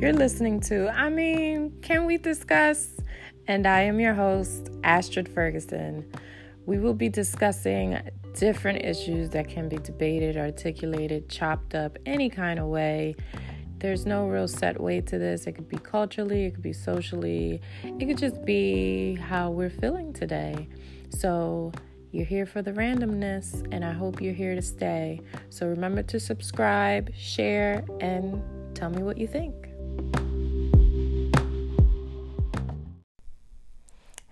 You're listening to, I mean, can we discuss? And I am your host, Astrid Ferguson. We will be discussing different issues that can be debated, articulated, chopped up any kind of way. There's no real set way to this. It could be culturally, it could be socially, it could just be how we're feeling today. So, you're here for the randomness, and I hope you're here to stay. So, remember to subscribe, share, and tell me what you think.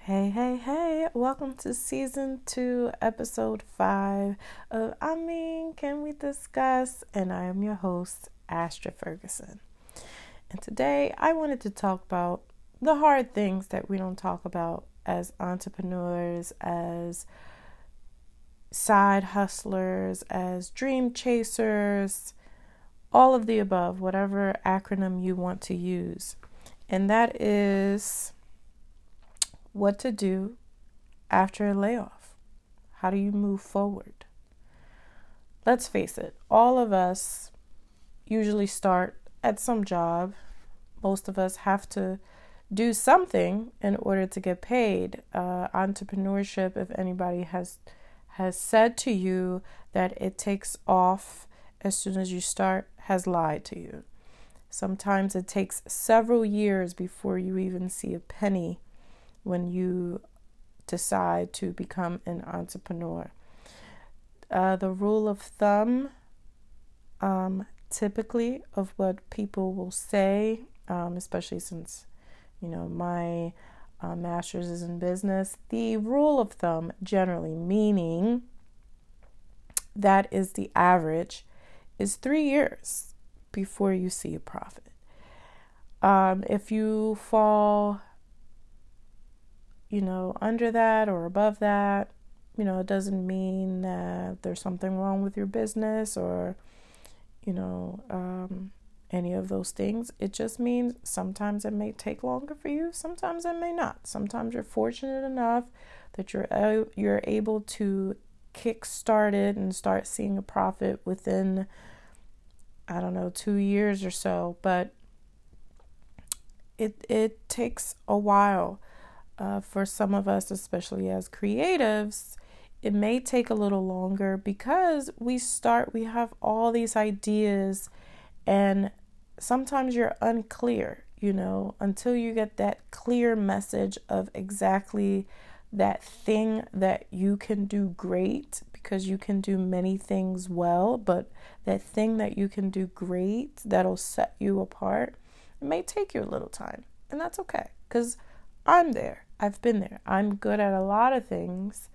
Hey, hey, hey, welcome to season two, episode five of I mean, can we discuss? And I am your host, Astrid Ferguson. And today I wanted to talk about the hard things that we don't talk about as entrepreneurs, as side hustlers, as dream chasers, all of the above, whatever acronym you want to use. And that is what to do after a layoff. How do you move forward? Let's face it, all of us usually start at some job. Most of us have to do something in order to get paid. Uh, entrepreneurship, if anybody has has said to you that it takes off as soon as you start, has lied to you. Sometimes it takes several years before you even see a penny when you decide to become an entrepreneur. Uh, the rule of thumb, um, typically, of what people will say, um, especially since, you know, my uh, master's is in business, the rule of thumb, generally, meaning that is the average, is three years before you see a profit. Um, if you fall you know, under that or above that, you know, it doesn't mean that there's something wrong with your business or, you know, um, any of those things. It just means sometimes it may take longer for you, sometimes it may not. Sometimes you're fortunate enough that you're uh, you're able to kick start it and start seeing a profit within I don't know, 2 years or so, but it it takes a while uh, for some of us, especially as creatives, it may take a little longer because we start, we have all these ideas, and sometimes you're unclear, you know, until you get that clear message of exactly that thing that you can do great because you can do many things well, but that thing that you can do great that'll set you apart, it may take you a little time, and that's okay because I'm there. I've been there. I'm good at a lot of things,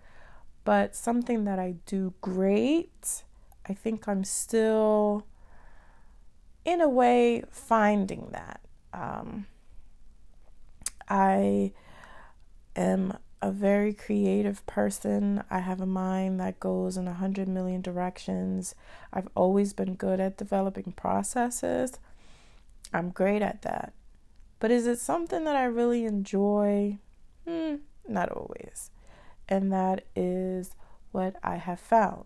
but something that I do great, I think I'm still, in a way, finding that. Um, I am a very creative person. I have a mind that goes in a hundred million directions. I've always been good at developing processes. I'm great at that. But is it something that I really enjoy? Hmm, not always. And that is what I have found.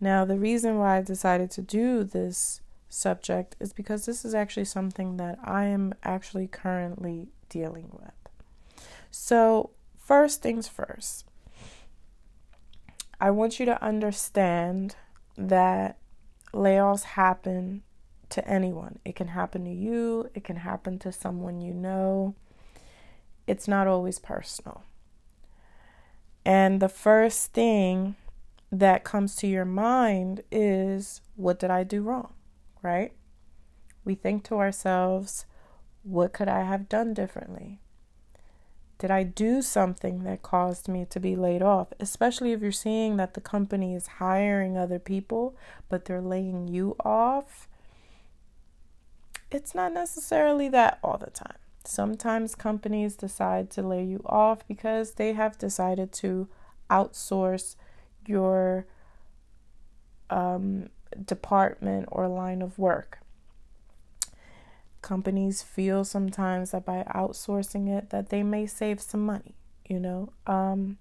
Now, the reason why I decided to do this subject is because this is actually something that I am actually currently dealing with. So, first things first, I want you to understand that layoffs happen to anyone. It can happen to you, it can happen to someone you know it's not always personal. And the first thing that comes to your mind is, what did I do wrong? Right? We think to ourselves, what could I have done differently? Did I do something that caused me to be laid off? Especially if you're seeing that the company is hiring other people, but they're laying you off. It's not necessarily that all the time. Sometimes companies decide to lay you off because they have decided to outsource your um, department or line of work. Companies feel sometimes that by outsourcing it that they may save some money, you know. Um,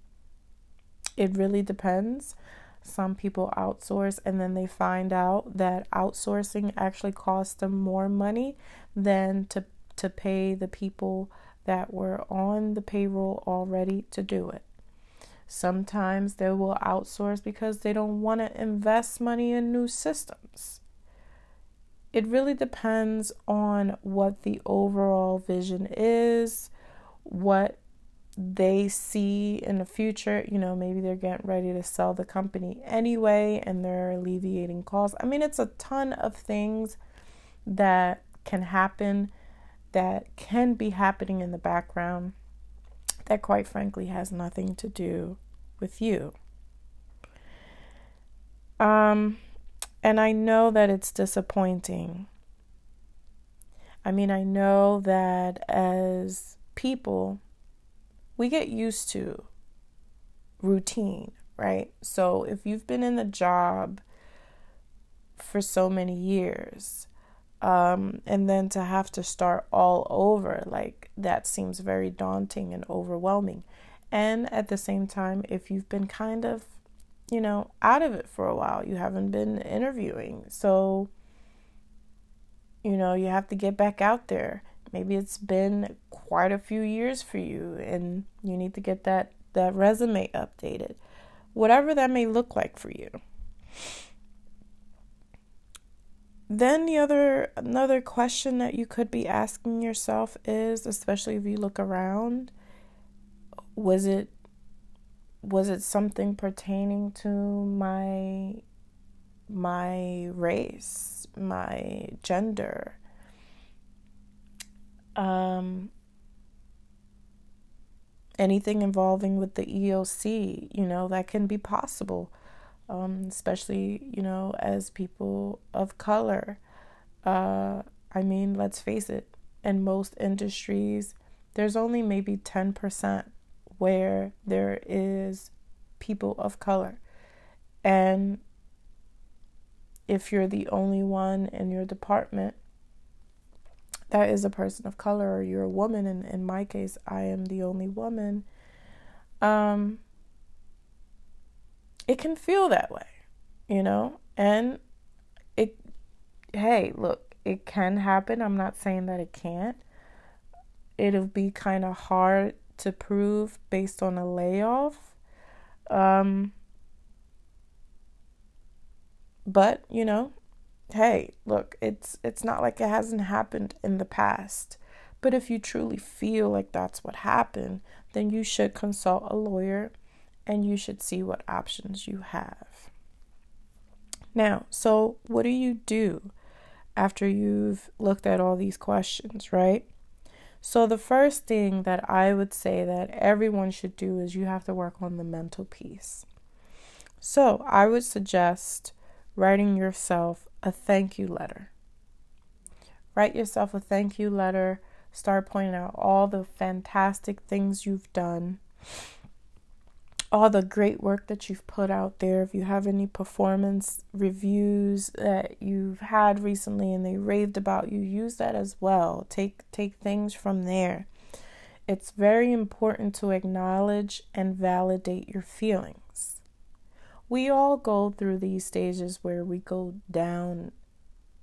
it really depends. Some people outsource and then they find out that outsourcing actually costs them more money than to to pay the people that were on the payroll already to do it. Sometimes they will outsource because they don't want to invest money in new systems. It really depends on what the overall vision is, what they see in the future. You know, maybe they're getting ready to sell the company anyway and they're alleviating costs. I mean, it's a ton of things that can happen that can be happening in the background that, quite frankly, has nothing to do with you. Um, and I know that it's disappointing. I mean, I know that as people, we get used to routine, right? So if you've been in the job for so many years, um, and then to have to start all over, like that seems very daunting and overwhelming. And at the same time, if you've been kind of, you know, out of it for a while, you haven't been interviewing. So, you know, you have to get back out there. Maybe it's been quite a few years for you and you need to get that, that resume updated. Whatever that may look like for you. Then the other another question that you could be asking yourself is, especially if you look around, was it was it something pertaining to my my race, my gender? Um anything involving with the EEOC, you know, that can be possible um, especially you know as people of color. Uh, I mean, let's face it, in most industries, there's only maybe 10% where there is people of color. And if you're the only one in your department that is a person of color or you're a woman and in my case I am the only woman um it can feel that way, you know? And it, hey, look, it can happen. I'm not saying that it can't. It'll be kind of hard to prove based on a layoff. Um, but, you know, hey, look, it's it's not like it hasn't happened in the past. But if you truly feel like that's what happened, then you should consult a lawyer and you should see what options you have. Now, so what do you do after you've looked at all these questions, right? So, the first thing that I would say that everyone should do is you have to work on the mental piece. So, I would suggest writing yourself a thank you letter. Write yourself a thank you letter. Start pointing out all the fantastic things you've done all the great work that you've put out there. If you have any performance reviews that you've had recently and they raved about you, use that as well. Take take things from there. It's very important to acknowledge and validate your feelings. We all go through these stages where we go down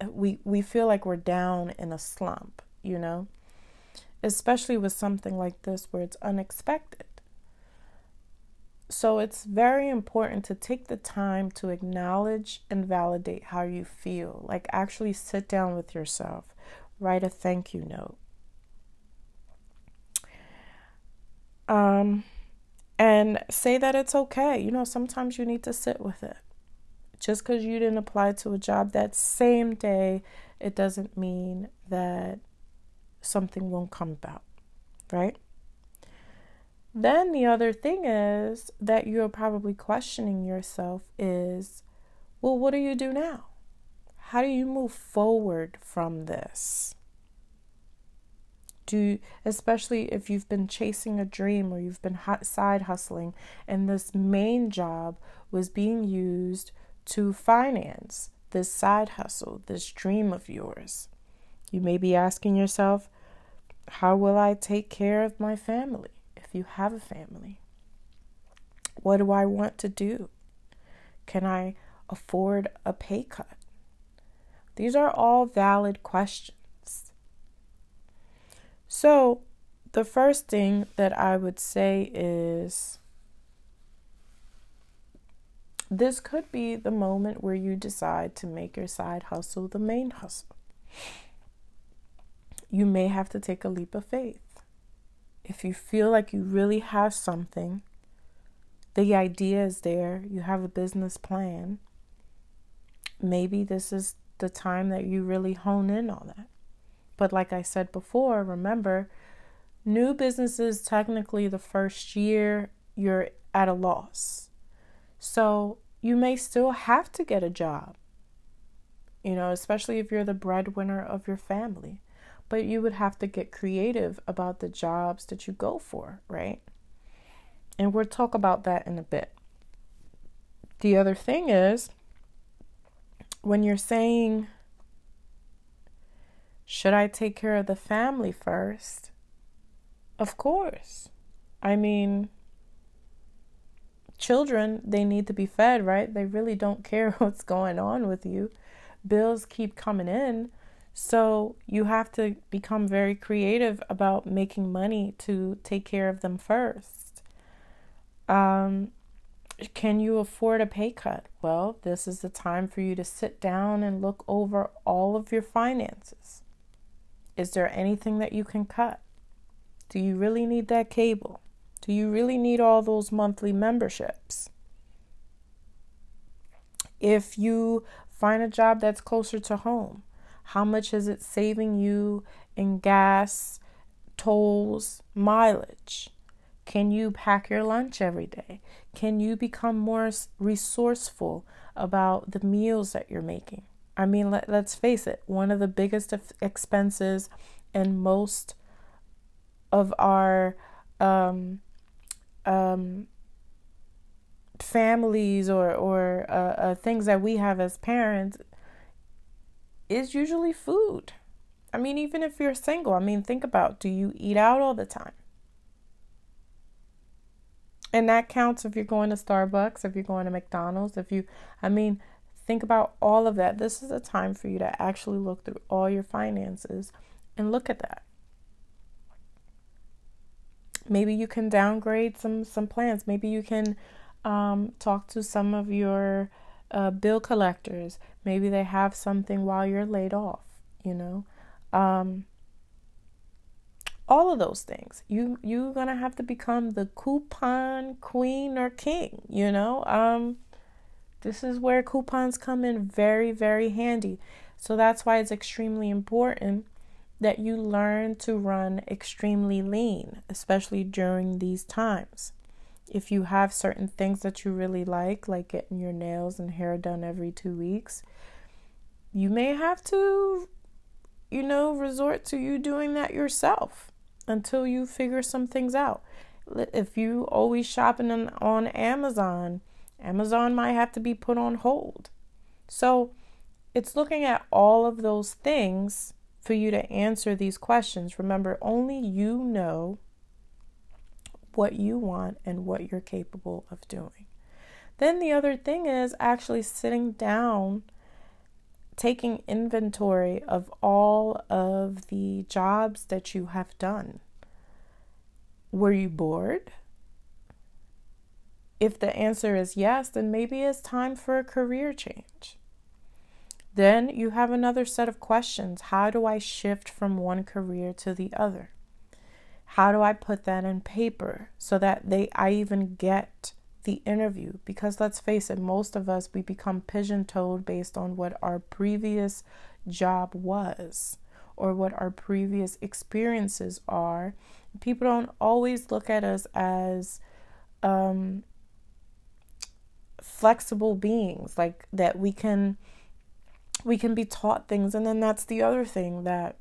we we feel like we're down in a slump, you know? Especially with something like this where it's unexpected so it's very important to take the time to acknowledge and validate how you feel. Like actually sit down with yourself, write a thank you note. Um and say that it's okay. You know, sometimes you need to sit with it. Just cuz you didn't apply to a job that same day, it doesn't mean that something won't come about, right? Then the other thing is that you're probably questioning yourself is, well, what do you do now? How do you move forward from this? Do especially if you've been chasing a dream or you've been side hustling and this main job was being used to finance this side hustle, this dream of yours. You may be asking yourself, how will I take care of my family? If you have a family? What do I want to do? Can I afford a pay cut? These are all valid questions. So, the first thing that I would say is this could be the moment where you decide to make your side hustle the main hustle. You may have to take a leap of faith. If you feel like you really have something, the idea is there, you have a business plan, maybe this is the time that you really hone in on that. But like I said before, remember, new businesses technically the first year you're at a loss. So you may still have to get a job, you know, especially if you're the breadwinner of your family. But you would have to get creative about the jobs that you go for, right? And we'll talk about that in a bit. The other thing is, when you're saying, should I take care of the family first? Of course. I mean, children, they need to be fed, right? They really don't care what's going on with you. Bills keep coming in. So you have to become very creative about making money to take care of them first. Um, can you afford a pay cut? Well, this is the time for you to sit down and look over all of your finances. Is there anything that you can cut? Do you really need that cable? Do you really need all those monthly memberships? If you find a job that's closer to home, how much is it saving you in gas, tolls, mileage? Can you pack your lunch every day? Can you become more resourceful about the meals that you're making? I mean, let, us face it, one of the biggest expenses and most of our um, um, families or or uh, uh, things that we have as parents is usually food. I mean, even if you're single, I mean, think about do you eat out all the time? And that counts if you're going to Starbucks, if you're going to McDonald's, if you, I mean, think about all of that. This is a time for you to actually look through all your finances and look at that. Maybe you can downgrade some some plans. Maybe you can um, talk to some of your uh, bill collectors. Maybe they have something while you're laid off. You know, um, all of those things. You you're gonna have to become the coupon queen or king. You know, um, this is where coupons come in very very handy. So that's why it's extremely important that you learn to run extremely lean, especially during these times. If you have certain things that you really like, like getting your nails and hair done every two weeks, you may have to, you know, resort to you doing that yourself until you figure some things out. If you always shopping on Amazon, Amazon might have to be put on hold. So it's looking at all of those things for you to answer these questions. Remember, only you know what you want and what you're capable of doing. Then the other thing is actually sitting down, taking inventory of all of the jobs that you have done. Were you bored? If the answer is yes, then maybe it's time for a career change. Then you have another set of questions. How do I shift from one career to the other? How do I put that in paper so that they I even get the interview? Because let's face it, most of us we become pigeon-toed based on what our previous job was or what our previous experiences are. People don't always look at us as um, flexible beings, like that we can we can be taught things and then that's the other thing that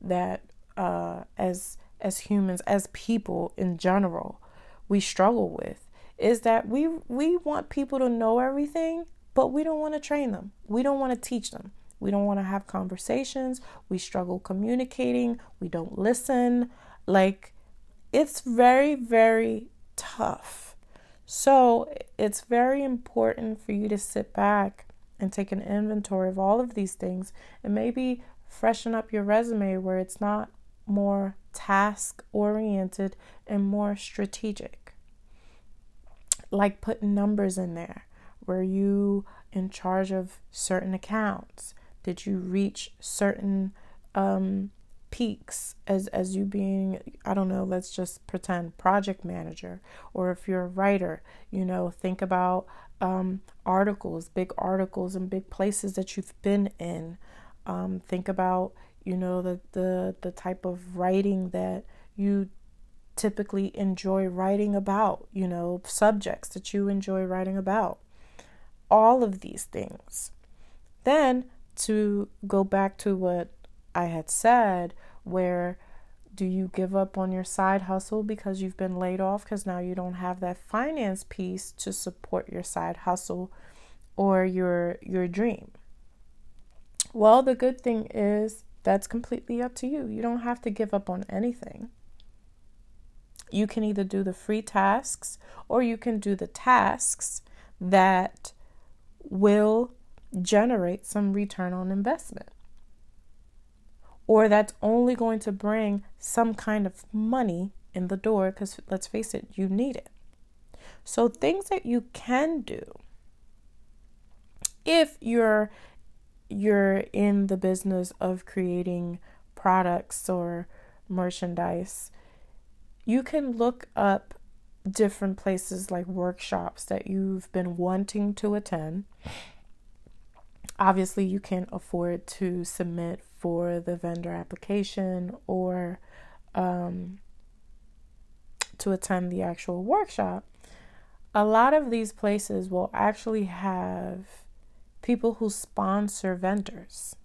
that uh, as as humans as people in general we struggle with is that we we want people to know everything but we don't want to train them. We don't want to teach them. We don't want to have conversations. We struggle communicating. We don't listen. Like it's very very tough. So it's very important for you to sit back and take an inventory of all of these things and maybe freshen up your resume where it's not more task oriented and more strategic. Like putting numbers in there. Were you in charge of certain accounts? Did you reach certain um, peaks as as you being I don't know, let's just pretend project manager or if you're a writer, you know, think about um, articles, big articles and big places that you've been in. Um, think about you know the the the type of writing that you typically enjoy writing about, you know, subjects that you enjoy writing about. All of these things. Then to go back to what I had said, where do you give up on your side hustle because you've been laid off because now you don't have that finance piece to support your side hustle or your your dream? Well, the good thing is that's completely up to you. You don't have to give up on anything. You can either do the free tasks or you can do the tasks that will generate some return on investment. Or that's only going to bring some kind of money in the door because let's face it, you need it. So, things that you can do if you're you're in the business of creating products or merchandise, you can look up different places like workshops that you've been wanting to attend. Obviously, you can't afford to submit for the vendor application or um, to attend the actual workshop. A lot of these places will actually have people who sponsor vendors.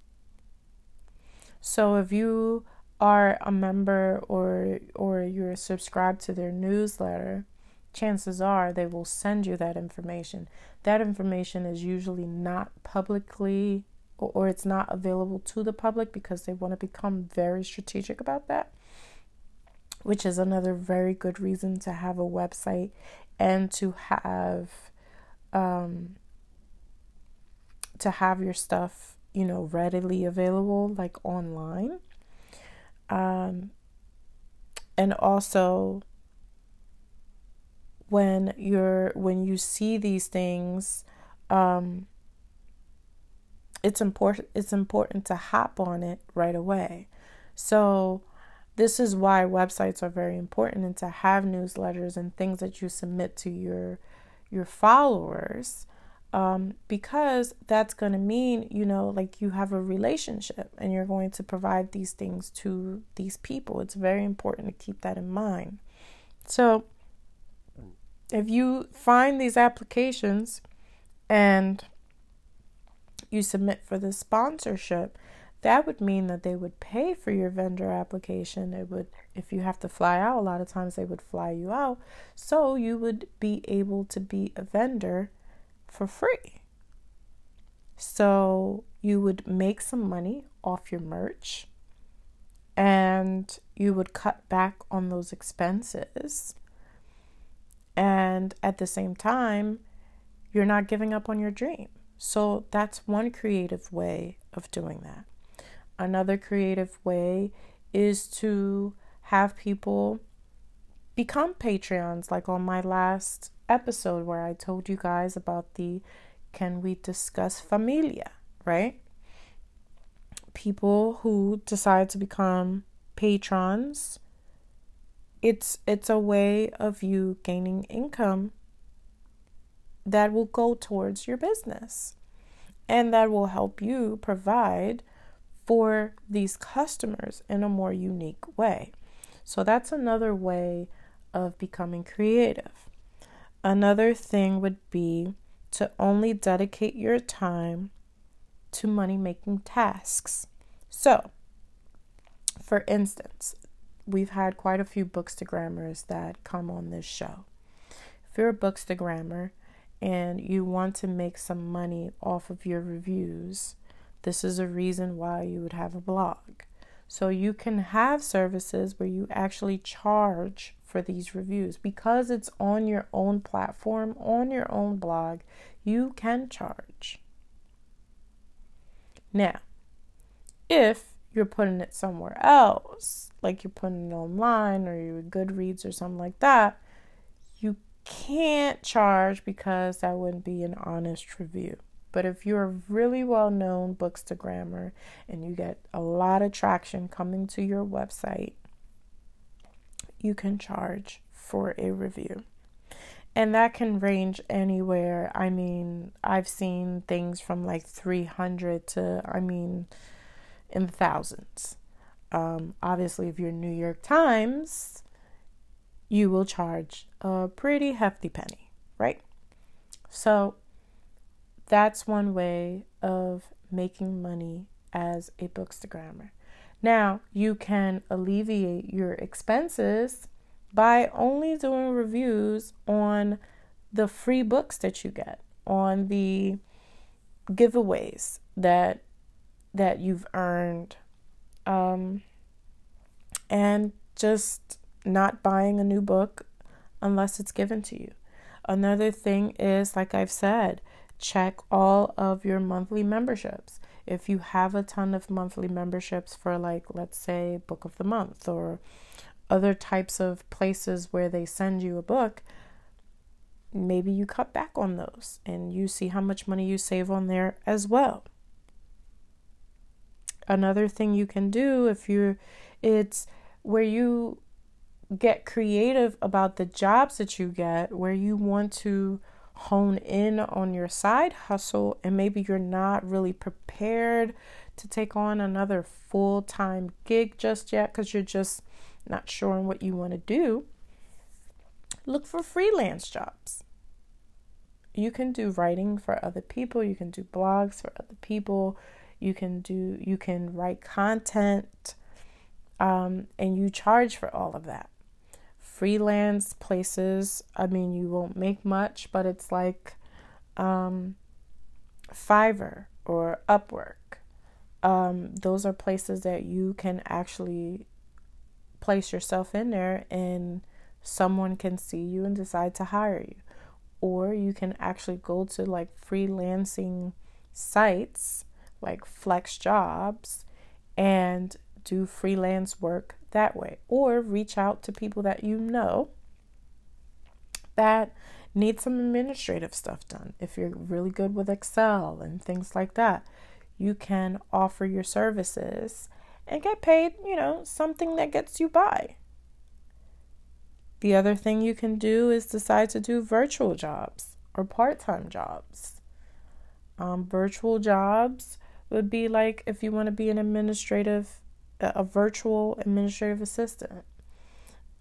So if you are a member or or you're subscribed to their newsletter, chances are they will send you that information. That information is usually not publicly or, it's not available to the public because they want to become very strategic about that. Which is another very good reason to have a website and to have um, to have your stuff, you know, readily available, like online. Um, and also when you're when you see these things um, it's important it's important to hop on it right away so this is why websites are very important and to have newsletters and things that you submit to your your followers um, because that's going to mean, you know, like you have a relationship and you're going to provide these things to these people. It's very important to keep that in mind. So, if you find these applications and you submit for the sponsorship, that would mean that they would pay for your vendor application. It would, if you have to fly out, a lot of times they would fly you out. So you would be able to be a vendor for free. So you would make some money off your merch and you would cut back on those expenses. And at the same time, you're not giving up on your dream. So that's one creative way of doing that. Another creative way is to have people become Patreons, like on my last episode where I told you guys about the Can We Discuss Familia, right? People who decide to become patrons. It's it's a way of you gaining income that will go towards your business and that will help you provide for these customers in a more unique way. So that's another way of becoming creative. Another thing would be to only dedicate your time to money making tasks. So, for instance, we've had quite a few bookstagrammers that come on this show. If you're a bookstagrammer and you want to make some money off of your reviews, this is a reason why you would have a blog. So you can have services where you actually charge for these reviews. Because it's on your own platform, on your own blog, you can charge. Now, if you're putting it somewhere else, like you're putting it online or you're Goodreads or something like that, you can't charge because that wouldn't be an honest review. But if you're a really well known bookstagrammer and you get a lot of traction coming to your website, you can charge for a review. And that can range anywhere. I mean, I've seen things from like 300 to, I mean, in the thousands. Um, obviously, if you're New York Times, you will charge a pretty hefty penny, right? So that's one way of making money as a bookstagrammer. Now, you can alleviate your expenses by only doing reviews on the free books that you get, on the giveaways that that you've earned um, and just not buying a new book unless it's given to you. Another thing is, like I've said, check all of your monthly memberships. If you have a ton of monthly memberships for, like, let's say, Book of the Month or other types of places where they send you a book, maybe you cut back on those and you see how much money you save on there as well. Another thing you can do if you're, it's where you get creative about the jobs that you get, where you want to hone in on your side hustle and maybe you're not really prepared to take on another full time gig just yet because you're just not sure on what you want to do, look for freelance jobs. You can do writing for other people, you can do blogs for other people, you can do you can write content um, and you charge for all of that freelance places. I mean you won't make much but it's like um, fiverr or upwork. Um, those are places that you can actually place yourself in there and someone can see you and decide to hire you. Or you can actually go to like freelancing sites like FlexJobs and do freelance work that way or reach out to people that you know that need some administrative stuff done. If you're really good with Excel and things like that, you can offer your services and get paid, you know, something that gets you by. The other thing you can do is decide to do virtual jobs or part time jobs. Um, virtual jobs would be like if you want to be an administrative, a virtual administrative assistant.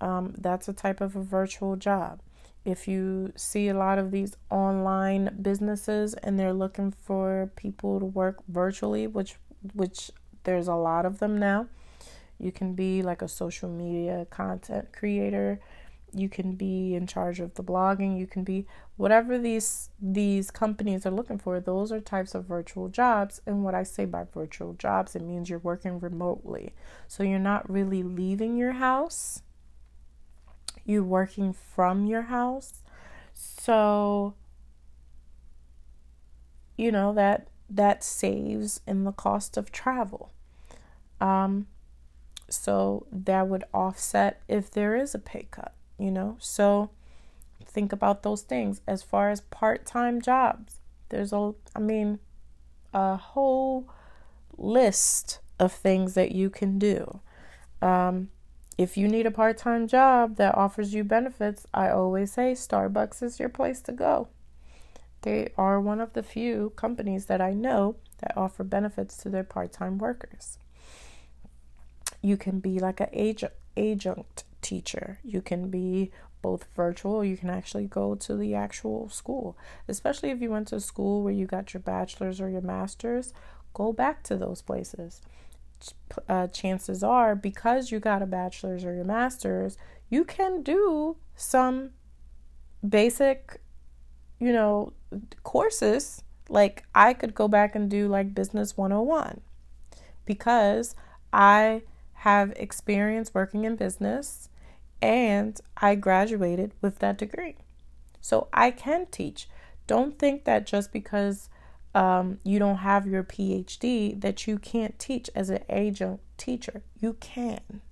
Um, that's a type of a virtual job. If you see a lot of these online businesses and they're looking for people to work virtually, which which there's a lot of them now. You can be like a social media content creator you can be in charge of the blogging you can be whatever these these companies are looking for those are types of virtual jobs. And what i say by virtual jobs it means you're working remotely. So you're not really leaving your house. You're working from your house. So you know that that saves in the cost of travel. Um so that would offset if there is a pay cut you know? So think about those things. As far as part time jobs, there's a, I mean, a whole list of things that you can do. Um, if you need a part time job that offers you benefits, I always say Starbucks is your place to go. They are one of the few companies that I know that offer benefits to their part time workers. You can be like an adjunct teacher. You can be both virtual you can actually go to the actual school. Especially if you went to school where you got your bachelor's or your master's, go back to those places. Uh, chances are, because you got a bachelor's or your master's, you can do some basic, you know, courses. Like I could go back and do like Business 101 because I have experience working in business and I graduated with that degree. So I can teach. Don't think that just because um, you don't have your PhD that you can't teach as an adjunct teacher. You can.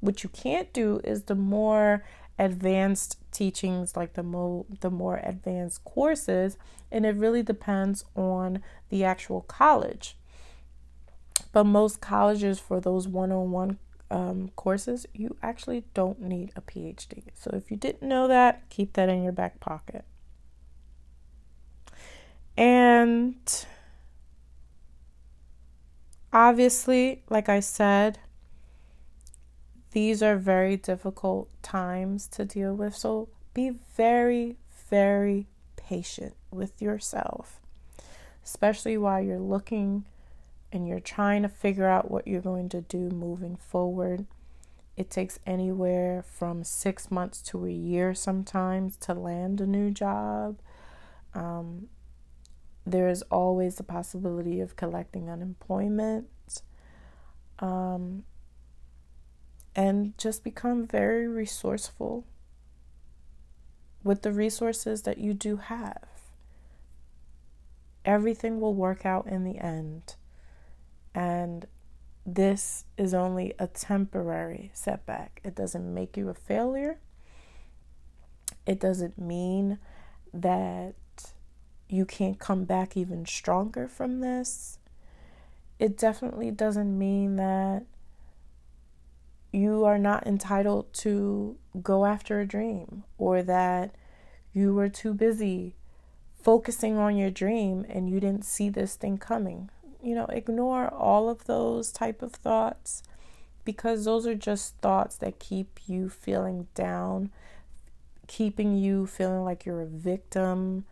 What you can't do is the more advanced teachings like the mo the more advanced courses and it really depends on the actual college but most colleges for those one-on-one um, courses you actually don't need a phd so if you didn't know that keep that in your back pocket and obviously, like I said, these are very difficult times to deal with. So be very, very patient with yourself, especially while you're looking and you're trying to figure out what you're going to do moving forward. It takes anywhere from six months to a year sometimes to land a new job. Um, there is always the possibility of collecting unemployment. Um, and just become very resourceful with the resources that you do have. Everything will work out in the end. And this is only a temporary setback. It doesn't make you a failure. It doesn't mean that you can't come back even stronger from this. It definitely doesn't mean that you are not entitled to go after a dream or that you were too busy focusing on your dream and you didn't see this thing coming. You know, ignore all of those type of thoughts because those are just thoughts that keep you feeling down, keeping you feeling like you're a victim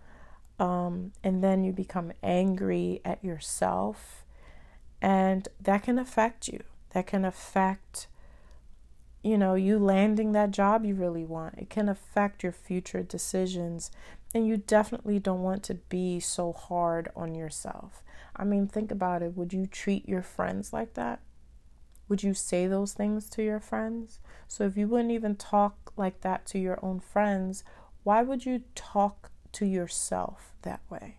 um, and then you become angry at yourself, and that can affect you. That can affect, you know, you landing that job you really want. It can affect your future decisions, and you definitely don't want to be so hard on yourself. I mean, think about it. Would you treat your friends like that? Would you say those things to your friends? So, if you wouldn't even talk like that to your own friends, why would you talk to yourself that way.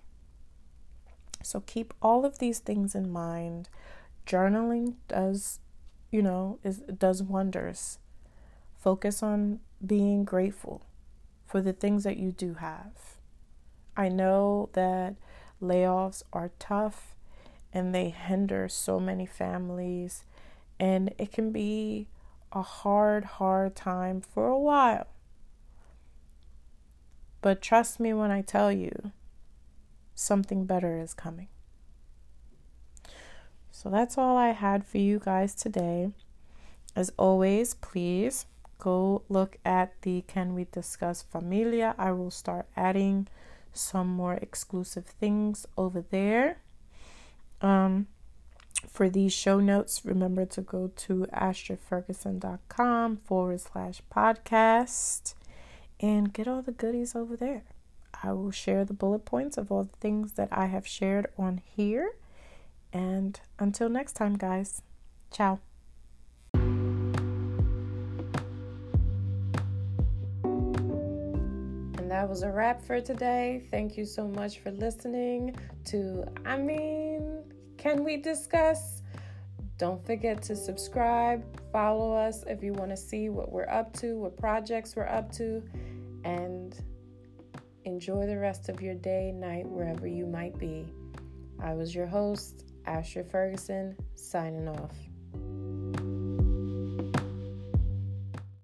So keep all of these things in mind. Journaling does, you know, is does wonders. Focus on being grateful for the things that you do have. I know that layoffs are tough and they hinder so many families and it can be a hard hard time for a while. But trust me when I tell you, something better is coming. So that's all I had for you guys today. As always, please go look at the Can We Discuss Familia. I will start adding some more exclusive things over there. Um, for these show notes, remember to go to astraferguson.com forward slash podcast and get all the goodies over there. I will share the bullet points of all the things that I have shared on here. And until next time, guys, ciao. That was a wrap for today. Thank you so much for listening to I mean, can we discuss? Don't forget to subscribe, follow us if you want to see what we're up to, what projects we're up to and enjoy the rest of your day, night, wherever you might be. I was your host, Astrid Ferguson, signing off.